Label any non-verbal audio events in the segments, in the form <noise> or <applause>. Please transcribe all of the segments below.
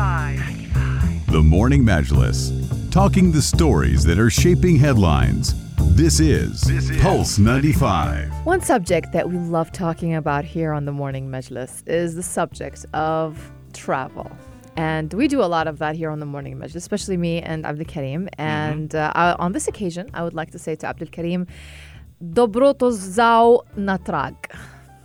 The Morning Majlis, talking the stories that are shaping headlines. This is, Pulse 95. One subject that we love talking about here on the Morning Majlis is the subject of travel. And we do a lot of that here on the Morning Majlis, especially me and Abdul Karim. And uh, I- on this occasion, I would like to say to Abdul Karim, Dobro to zau natrag.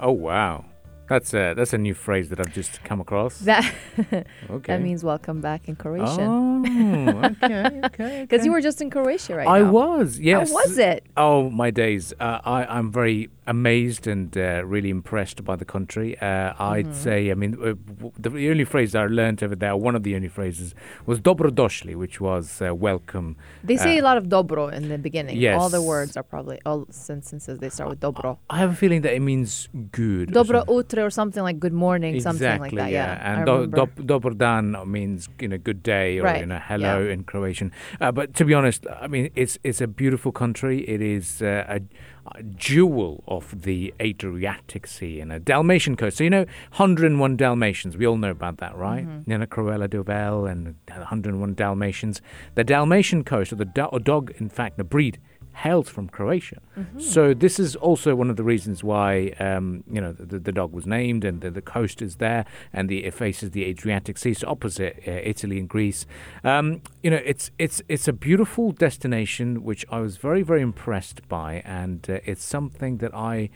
Oh wow, that's a that's a new phrase that I've just come across. <laughs> That, okay. that means welcome back in Croatian. Oh, <laughs> okay, okay. <laughs> Because you were just in Croatia right I now. was, yes. How was it? Oh, my days. Uh, I, I'm very amazed and uh, really impressed by the country. Uh, I'd Mm-hmm. say, I mean, uh, w- the only phrase I learned over there, one of the only phrases, was dobrodošli, which was uh, welcome. They say Uh, a lot of dobro in the beginning. All the words are probably, all sentences, they start with dobro. I have a feeling that it means good. Dobro utre or something like good morning, something like Exactly, that. Yeah. And do, dan means you know good day or Right, you know hello yeah. in Croatian. Uh, but to be honest, I mean it's it's a beautiful country. It is uh, a jewel of the Adriatic Sea and a Dalmatian coast. So you know 101 Dalmatians. We all know about that, right? Mm-hmm. You know Cruella de Vil and 101 Dalmatians. The Dalmatian coast, or the do- or dog, in fact, the breed hails from Croatia. Mm-hmm. So this is also one of the reasons why um, you know the, the dog was named, and the, the coast is there, and the, it faces the Adriatic Sea, so opposite uh, Italy and Greece. Um, you know, it's it's it's a beautiful destination which I was very very impressed by, and uh, it's something that I.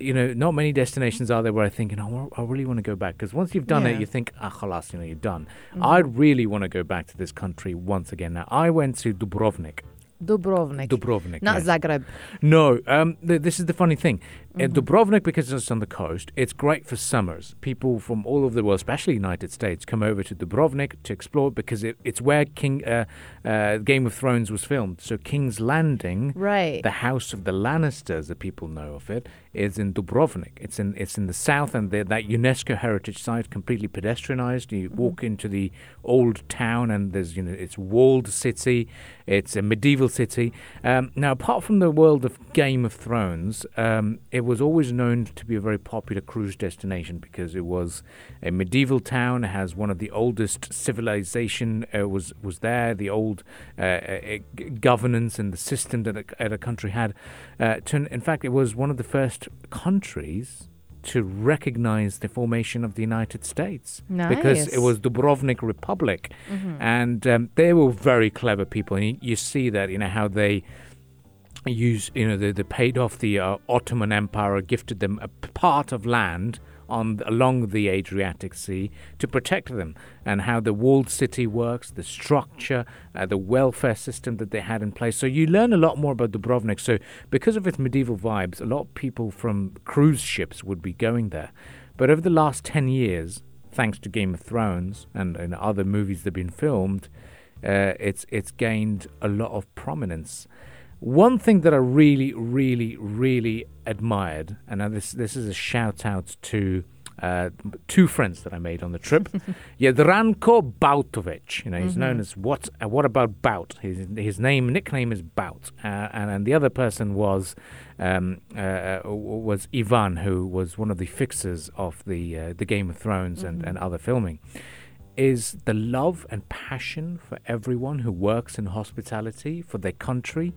You know, not many destinations are there where I think, you know, I really want to go back because once you've done Yeah. it, you think, ah, khalas, you know, you're done. I really want to go back to this country once again. Now, I went to Dubrovnik. Dubrovnik. Dubrovnik, Not. Zagreb. No, um, th- this is the funny thing. Uh, Mm-hmm. Dubrovnik, because it's on the coast, it's great for summers. People from all over the world, especially United States, come over to Dubrovnik to explore because it, it's where King uh, uh, Game of Thrones was filmed. So King's Landing, Right. the house of the Lannisters, the people know of it, is in Dubrovnik. It's in it's in the south, and the, that UNESCO heritage site, completely pedestrianized. You walk into the old town, and there's you know it's walled city. It's a medieval city. Um, now, apart from the world of Game of Thrones, um, it was always known to be a very popular cruise destination because it was a medieval town. It has one of the oldest civilization uh, was was there. The old uh, uh, governance and the system that a, that a country had. Uh, to, in fact, it was one of the first countries to recognize the formation of the United States because it Nice. was Dubrovnik Republic, and um, they were very clever people. And you, you see that you know how they use you know they, they paid off the uh, Ottoman Empire, gifted them a part of land on along the Adriatic Sea to protect them, and how the walled city works, the structure, uh, the welfare system that they had in place. So you learn a lot more about Dubrovnik. So because of its medieval vibes, a lot of people from cruise ships would be going there. But over the last ten years, thanks to Game of Thrones and, and other movies that have been filmed, uh, it's it's gained a lot of prominence. One thing that I really, really, really admired, and now this this is a shout out to uh, two friends that I made on the trip. <laughs> Jadranko Bautovic, you know, he's known as what? Uh, what about Bout? His his name nickname is Bout, uh, and and the other person was um, uh, uh, was Ivan, who was one of the fixers of the uh, the Game of Thrones and, and other filming is the love and passion for everyone who works in hospitality for their country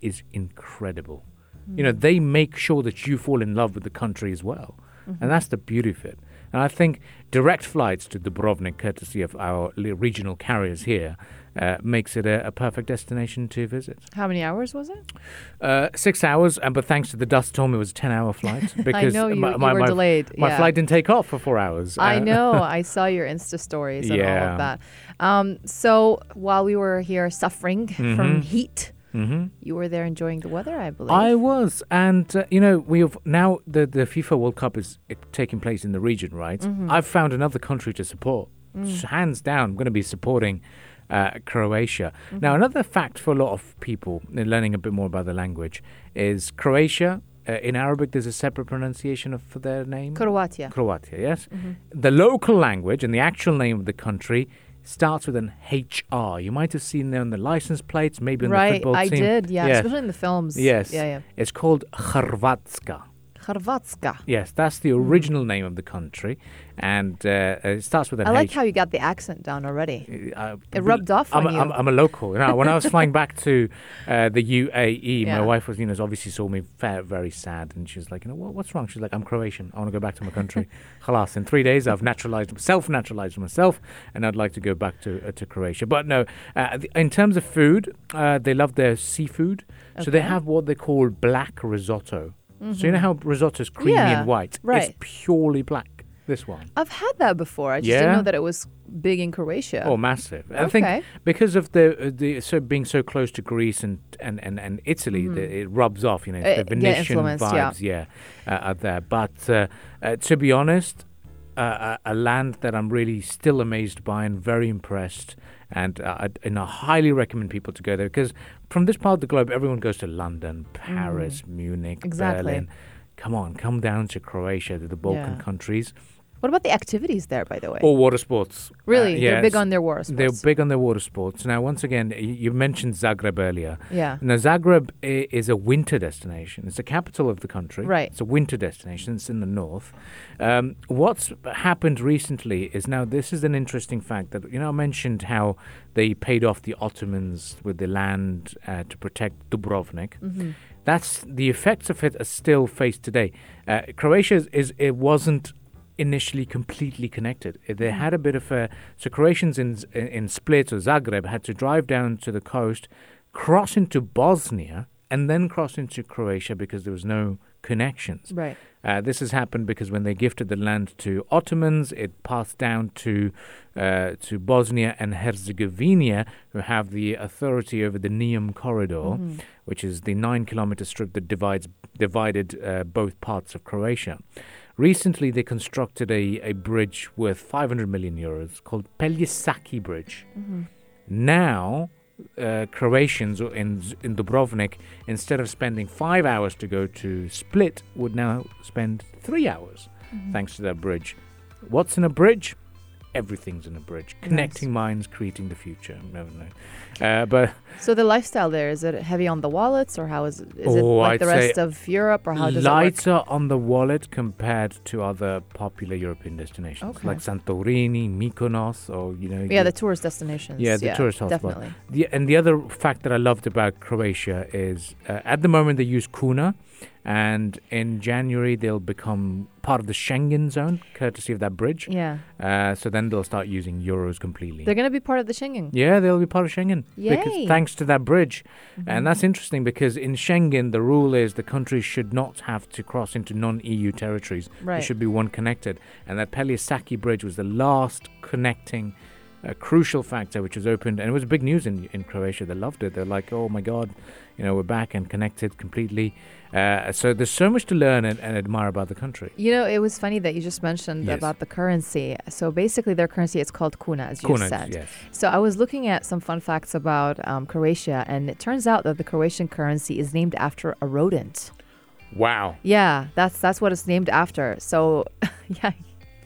is incredible. You know, they make sure that you fall in love with the country as well. And that's the beauty of it. And I think direct flights to Dubrovnik, courtesy of our regional carriers here, uh, makes it a, a perfect destination to visit. How many hours was it? Uh, six hours, and but thanks to the dust storm, it was a ten-hour <laughs> flight because know you- my, you my, were my- delayed, My yeah. flight didn't take off for four hours. I Uh, know. <laughs> I saw your Insta stories and all of that. Um, so while we were here suffering from heat, mhm. you were there enjoying the weather, I believe. I was, and uh, you know, we have now the the FIFA World Cup is taking place in the region, right? Mm-hmm. I've found another country to support. Mm. Hands down, I'm going to be supporting uh, Croatia. Mm-hmm. Now, another fact for a lot of people in learning a bit more about the language is Croatia. Uh, in Arabic, there's a separate pronunciation of for their name. Croatia. Croatia, yes. Mm-hmm. The local language and the actual name of the country starts with an HR. You might have seen there on the license plates, maybe on the Right, football I team. did, yeah, especially in the films. Yes. Yeah, yeah. It's called Hrvatska. Yes, that's the original name of the country, and uh, it starts with an I like H. how you got the accent down already. Uh, It rubbed off I'm, on a- you. I'm, I'm a local. You know, when I was flying back to <laughs> uh, the UAE, Yeah. my wife was, you know, obviously saw me very, sad, and she was like, you know, what, what's wrong? She's like, I'm Croatian. I want to go back to my country. <laughs> Halas, in three days, I've naturalized, self-naturalized myself, and I'd like to go back to uh, to Croatia. But no, uh, the- in terms of food, uh, they love their seafood, so they have what they call black risotto. So you know how risotto's creamy Mm-hmm. Yeah, and white? right. It's purely black. This one. I've had that before. I just didn't know that it was big in Croatia. Oh, massive! I think because of the uh, the so being so close to Greece and and and, and Italy, the, it rubs off. You know, Uh, the Venetian influenced, yeah. vibes, yeah, uh, are there. But uh, uh, to be honest, uh, a, a land that I'm really still amazed by and very impressed, and uh, I'd- and I highly recommend people to go there because from this part of the globe, everyone goes to London, Paris, Munich, Mm. Exactly. Berlin. Come on, come down to Croatia, to the Balkan Yeah. countries, What about the activities there, by the way? or water sports. really? Uh, They're big on their water sports. They're big on their water sports. Now, once again, you mentioned Zagreb earlier. Yeah. Now, Zagreb is a winter destination. It's the capital of the country. Right. It's a winter destination. It's in the north. Um, what's happened recently is now this is an interesting fact that you know I mentioned how they paid off the Ottomans with the land uh, to protect Dubrovnik. Mm-hmm. That's the effects of it are still faced today. Uh, Croatia is, is it wasn't initially completely connected. Uh, They had a bit of a so Croatians in in Split or Zagreb had to drive down to the coast, cross into Bosnia, and then cross into Croatia because there was no connections. Right. Uh, this has happened because when they gifted the land to Ottomans, it passed down to uh, to Bosnia and Herzegovina, who have the authority over the Neum corridor, Mm-hmm. which is the nine-kilometer strip that divides divided uh, both parts of Croatia. Recently, they constructed a, a bridge worth 500 million euros called Pelješaci Bridge. Mm-hmm. Now, uh, Croatians in in Dubrovnik, instead of spending five hours to go to Split, would now spend three hours, Mm-hmm. thanks to that bridge. What's in a bridge? Everything's in a bridge. Connecting minds, creating the future. Never know. Uh, but So the lifestyle there is it heavy on the wallets, or how is it? Is it Oh, like I'd the rest of Europe, or how does it work? lighter on the wallet compared to other popular European destinations Okay. like Santorini, Mykonos, or you know. Yeah, the tourist destinations. Yeah, the tourist hotspot. Definitely. The, and the other fact that I loved about Croatia is uh, at the moment they use kuna, and in January they'll become part of the Schengen zone, courtesy of that bridge. Yeah, Uh, so then they'll start using euros completely. they're going to be part of the Schengen. yeah, they'll be part of Schengen Yay. Mm-hmm. because thanks to that bridge. And that's interesting because in Schengen the rule is the countries should not have to cross into non-EU territories. They Right. should be one connected. And that Pelješaci bridge was the last connecting uh, crucial factor which was opened and it was big news in, in Croatia. They loved it. They're like, oh my God, you know, we're back and connected completely. Uh, so there's so much to learn and, and admire about the country. You know, it was funny that you just mentioned Yes. about the currency. So basically, their currency is called kuna, as you said. yes. So I was looking at some fun facts about um, Croatia, and it turns out that the Croatian currency is named after a rodent. Wow. Yeah, that's that's what it's named after. So, <laughs> yeah,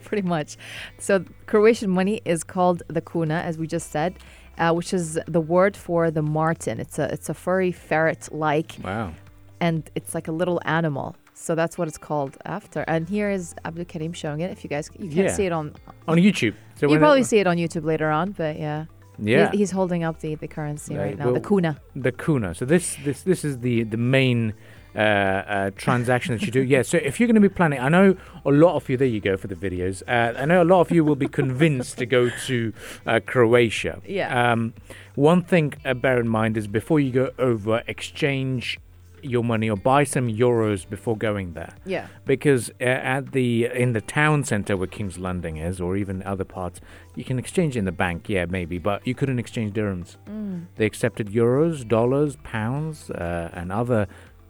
<laughs> pretty much. So Croatian money is called the kuna, as we just said, uh, which is the word for the marten. It's a it's a furry ferret-like, Wow. and it's like a little animal. So that's what it's called after. And here is Abdul Karim showing it. If you guys you can't Yeah. see it on, On YouTube. So you probably it- see it on YouTube later on. But yeah, Yeah. he's, he's holding up the the currency Right, right now, the kuna. the kuna. So this this this is the the main uh, uh, transaction that you do. Yeah. So if you're going to be planning, I know a lot of you. There you go for the videos. Uh, I know a lot of you will be convinced to go to uh, Croatia. Yeah. Um, one thing uh, bear in mind is before you go over, exchange your money or buy some euros before going there Yeah. because uh, at the in the town center where King's Landing is, or even other parts, you can exchange in the bank, yeah, maybe, but you couldn't exchange dirhams. Mm. They accepted euros, dollars, pounds, uh, and other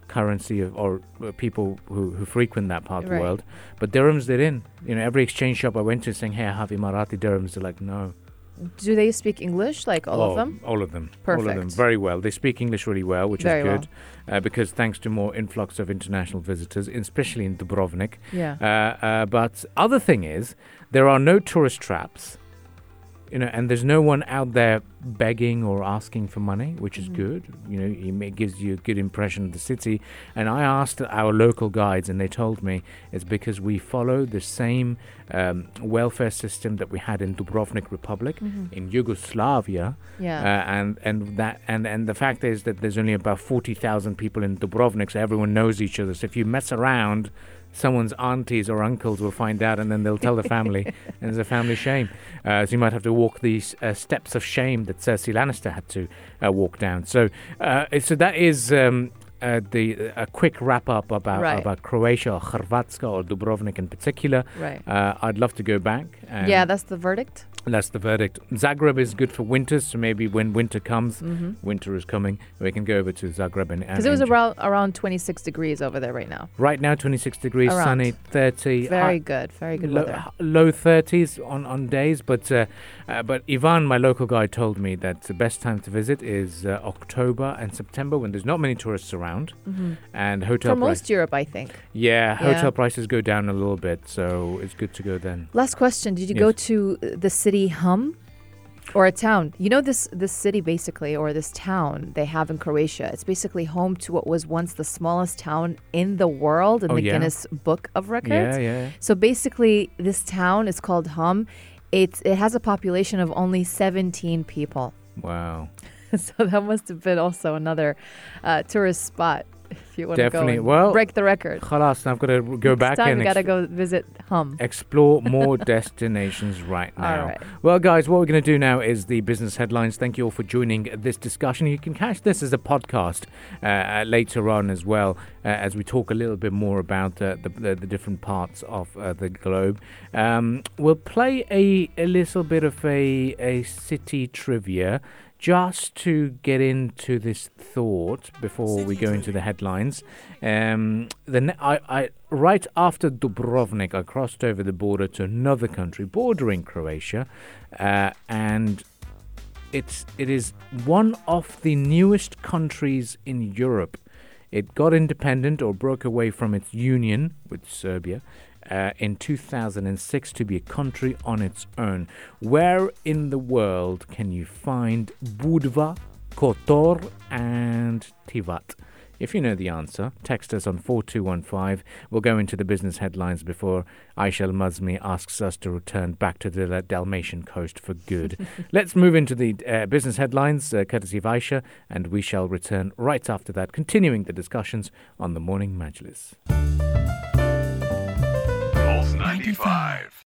currency of, or uh, people who, who frequent that part of Right. the world. But dirhams they didn't. You know, every exchange shop I went to saying, "Hey, I have Emirati dirhams." They're like, "No." Do they speak English like all Oh, of them? All of them. Perfect. All of them. Very well. They speak English really well, which Very is good. Uh, because thanks to more influx of international visitors, especially in Dubrovnik. Yeah. Uh, uh, but other thing is, there are no tourist traps. You know, and there's no one out there begging or asking for money, which is good. You know, it gives you a good impression of the city. And I asked our local guides, and they told me it's because we follow the same um, welfare system that we had in Dubrovnik Republic, in Yugoslavia. Yeah. Uh, and and that and and the fact is that there's only about forty thousand people in Dubrovnik, so everyone knows each other. So if you mess around, someone's aunties or uncles will find out, and then they'll tell the family, <laughs> and there's a family shame. Uh, so you might have to walk these uh, steps of shame that Cersei Lannister had to uh, walk down. So uh, so that is. Um, uh, the a quick wrap up about Right. about Croatia or Hrvatska or Dubrovnik in particular. Right. Uh, I'd love to go back. And yeah, that's the verdict. That's the verdict. Zagreb is good for winters, so maybe when winter comes, Mm-hmm. winter is coming, we can go over to Zagreb and Because it was around around 26 degrees over there right now. right now 26 degrees, Around. sunny, 30. Very uh, good. Very good low, weather. low 30s on, on days, but uh, uh, but Ivan, my local guy, told me that the best time to visit is uh, October and September when there's not many tourists around and hotel For prices. most Europe, I think. Yeah, Yeah. hotel prices go down a little bit, so it's good to go then. Last question: Did you Yes. go to the city Hum, or a town? You know this this city basically, or this town they have in Croatia. It's basically home to what was once the smallest town in the world in Oh, the yeah? Guinness Book of Records. Yeah, yeah. So basically, this town is called Hum. It's it has a population of only 17 people. Wow. <laughs> so that must have been also another uh, tourist spot if you want to go Definitely. Well, break the record. Khalas, I've got to go Next back time and we gotta go visit Hum. explore <laughs> more destinations right now. right. Well, guys, what we're going to do now is the business headlines. Thank you all for joining this discussion. You can catch this as a podcast uh, uh, later on as well, uh, as we talk a little bit more about uh, the, the the different parts of uh, the globe. Um, we'll play a, a little bit of a a city trivia. Just to get into this thought before we go into the headlines, um, the ne- I, I right after Dubrovnik, I crossed over the border to another country bordering Croatia, uh, and it's it is one of the newest countries in Europe. It got independent or broke away from its union with Serbia uh, in 2006 to be a country on its own. Where in the world can you find Budva, Kotor, and Tivat? If you know the answer, text us on 4215. We'll go into the business headlines before Aisha Al Mazmi asks us to return back to the Dalmatian coast for good. <laughs> Let's move into the uh, business headlines, uh, courtesy of Aisha, and we shall return right after that, continuing the discussions on the Morning Majlis. Pulse 95.